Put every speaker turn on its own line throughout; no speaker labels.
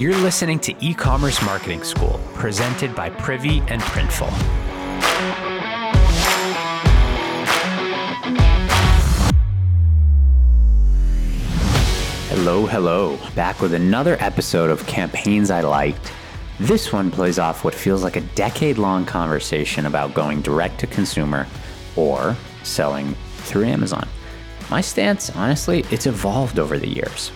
You're listening to E Commerce Marketing School, presented by Privy and Printful. Hello, hello. Back with another episode of Campaigns I Liked. This one plays off what feels like a decade long conversation about going direct to consumer or selling through Amazon. My stance, honestly, it's evolved over the years.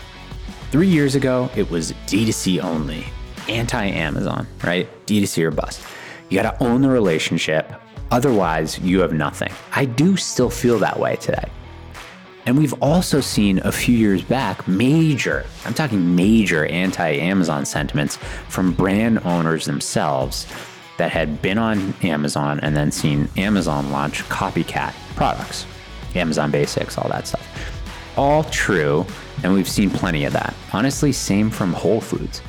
Three years ago, it was D2C only, anti Amazon, right? D2C or bust. You got to own the relationship, otherwise, you have nothing. I do still feel that way today. And we've also seen a few years back major, I'm talking major anti Amazon sentiments from brand owners themselves that had been on Amazon and then seen Amazon launch copycat products, Amazon Basics, all that stuff. All true, and we've seen plenty of that. Honestly, same from Whole Foods.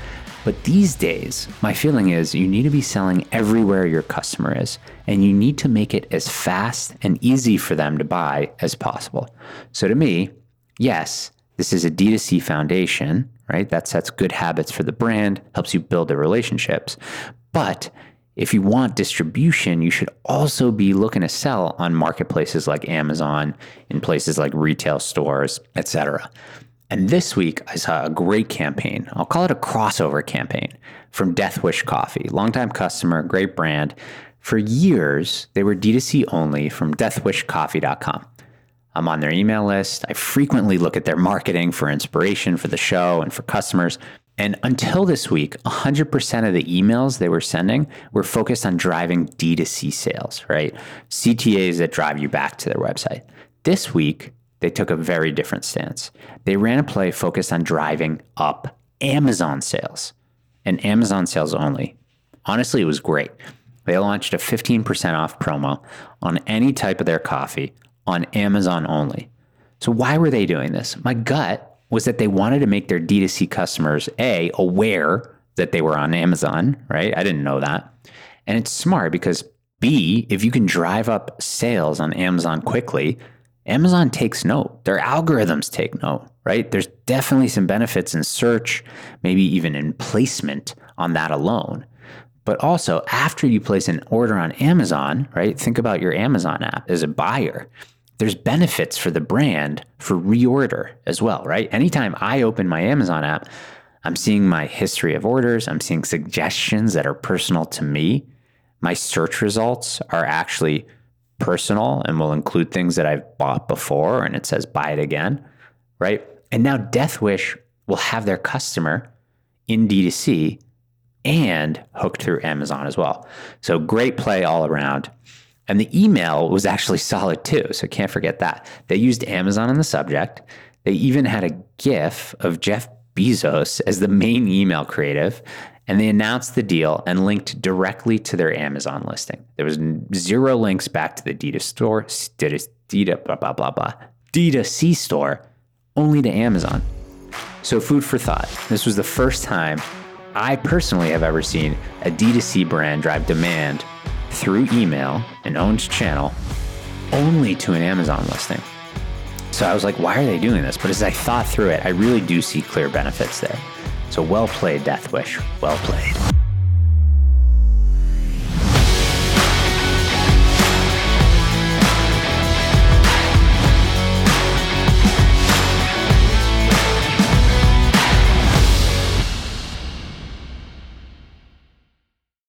But these days, my feeling is you need to be selling everywhere your customer is, and you need to make it as fast and easy for them to buy as possible. So to me, yes, this is a D2C foundation, right? That sets good habits for the brand, helps you build the relationships. But if you want distribution, you should also be looking to sell on marketplaces like Amazon, in places like retail stores, etc. And this week, I saw a great campaign. I'll call it a crossover campaign from Death Wish Coffee, longtime customer, great brand. For years, they were D2C only from deathwishcoffee.com. I'm on their email list. I frequently look at their marketing for inspiration for the show and for customers. And until this week, 100% of the emails they were sending were focused on driving D2C sales, right? CTAs that drive you back to their website. This week, they took a very different stance. They ran a play focused on driving up Amazon sales and Amazon sales only. Honestly, it was great. They launched a 15% off promo on any type of their coffee on Amazon only. So, why were they doing this? My gut was that they wanted to make their D2C customers A, aware that they were on Amazon, right? I didn't know that. And it's smart because B, if you can drive up sales on Amazon quickly, Amazon takes note. Their algorithms take note, right? There's definitely some benefits in search, maybe even in placement on that alone. But also, after you place an order on Amazon, right? Think about your Amazon app as a buyer there's benefits for the brand for reorder as well, right? Anytime I open my Amazon app, I'm seeing my history of orders, I'm seeing suggestions that are personal to me. My search results are actually personal and will include things that I've bought before and it says buy it again, right? And now Death Wish will have their customer in D2C and hooked through Amazon as well. So great play all around. And the email was actually solid too. So can't forget that. They used Amazon in the subject. They even had a GIF of Jeff Bezos as the main email creative. And they announced the deal and linked directly to their Amazon listing. There was zero links back to the Dita store, Dita, blah, blah, blah, blah, Dita C store, only to Amazon. So, food for thought. This was the first time I personally have ever seen a D2C brand drive demand through email, an owned channel, only to an Amazon listing. So I was like, why are they doing this? But as I thought through it, I really do see clear benefits there. So well played, Death Wish. Well played.